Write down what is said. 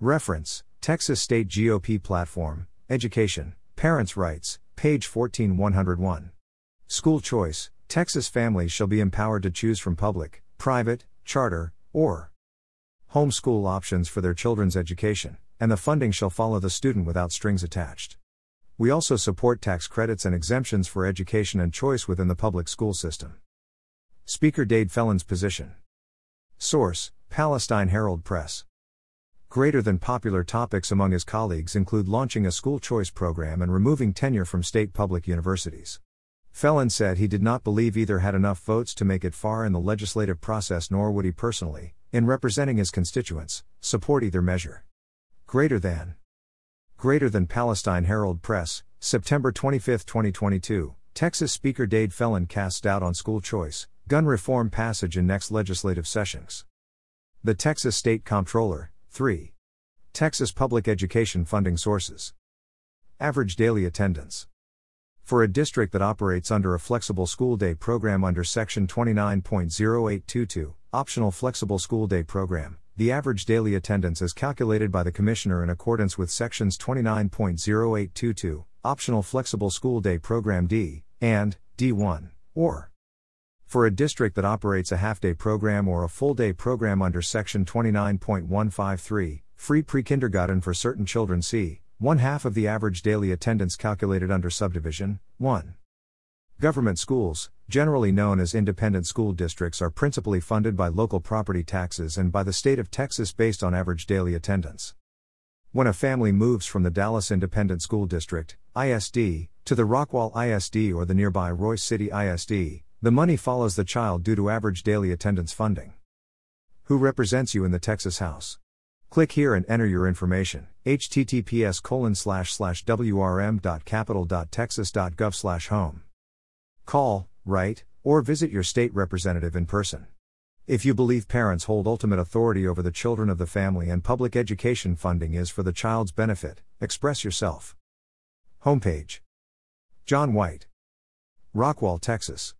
Reference Texas State GOP Platform, Education, Parents' Rights, page 14101. School choice Texas families shall be empowered to choose from public, private, charter, or homeschool options for their children's education, and the funding shall follow the student without strings attached. We also support tax credits and exemptions for education and choice within the public school system. Speaker Dade Phelan's position. Source Palestine Herald Press. Greater than popular topics among his colleagues include launching a school choice program and removing tenure from state public universities. Phelan said he did not believe either had enough votes to make it far in the legislative process nor would he personally, in representing his constituents, support either measure. Greater than. Greater than Palestine Herald Press, September 25, 2022, Texas Speaker Dade Phelan cast doubt on school choice, gun reform passage in next legislative sessions. The Texas State Comptroller, 3. Texas Public Education Funding Sources. Average daily attendance. For a district that operates under a flexible school day program under Section 29.0822, Optional Flexible School Day Program, the average daily attendance is calculated by the Commissioner in accordance with Sections 29.0822, Optional Flexible School Day Program D, and D1, or for a district that operates a half day program or a full day program under Section 29.153, free pre kindergarten for certain children, see one half of the average daily attendance calculated under subdivision 1. Government schools, generally known as independent school districts, are principally funded by local property taxes and by the state of Texas based on average daily attendance. When a family moves from the Dallas Independent School District, ISD, to the Rockwall ISD or the nearby Royse City ISD, the money follows the child due to average daily attendance funding. Who represents you in the Texas House? Click here and enter your information. https wrm.capitol.texas.gov home. Call, write, or visit your state representative in person. If you believe parents hold ultimate authority over the children of the family and public education funding is for the child's benefit, express yourself. Homepage John White. Rockwall, Texas.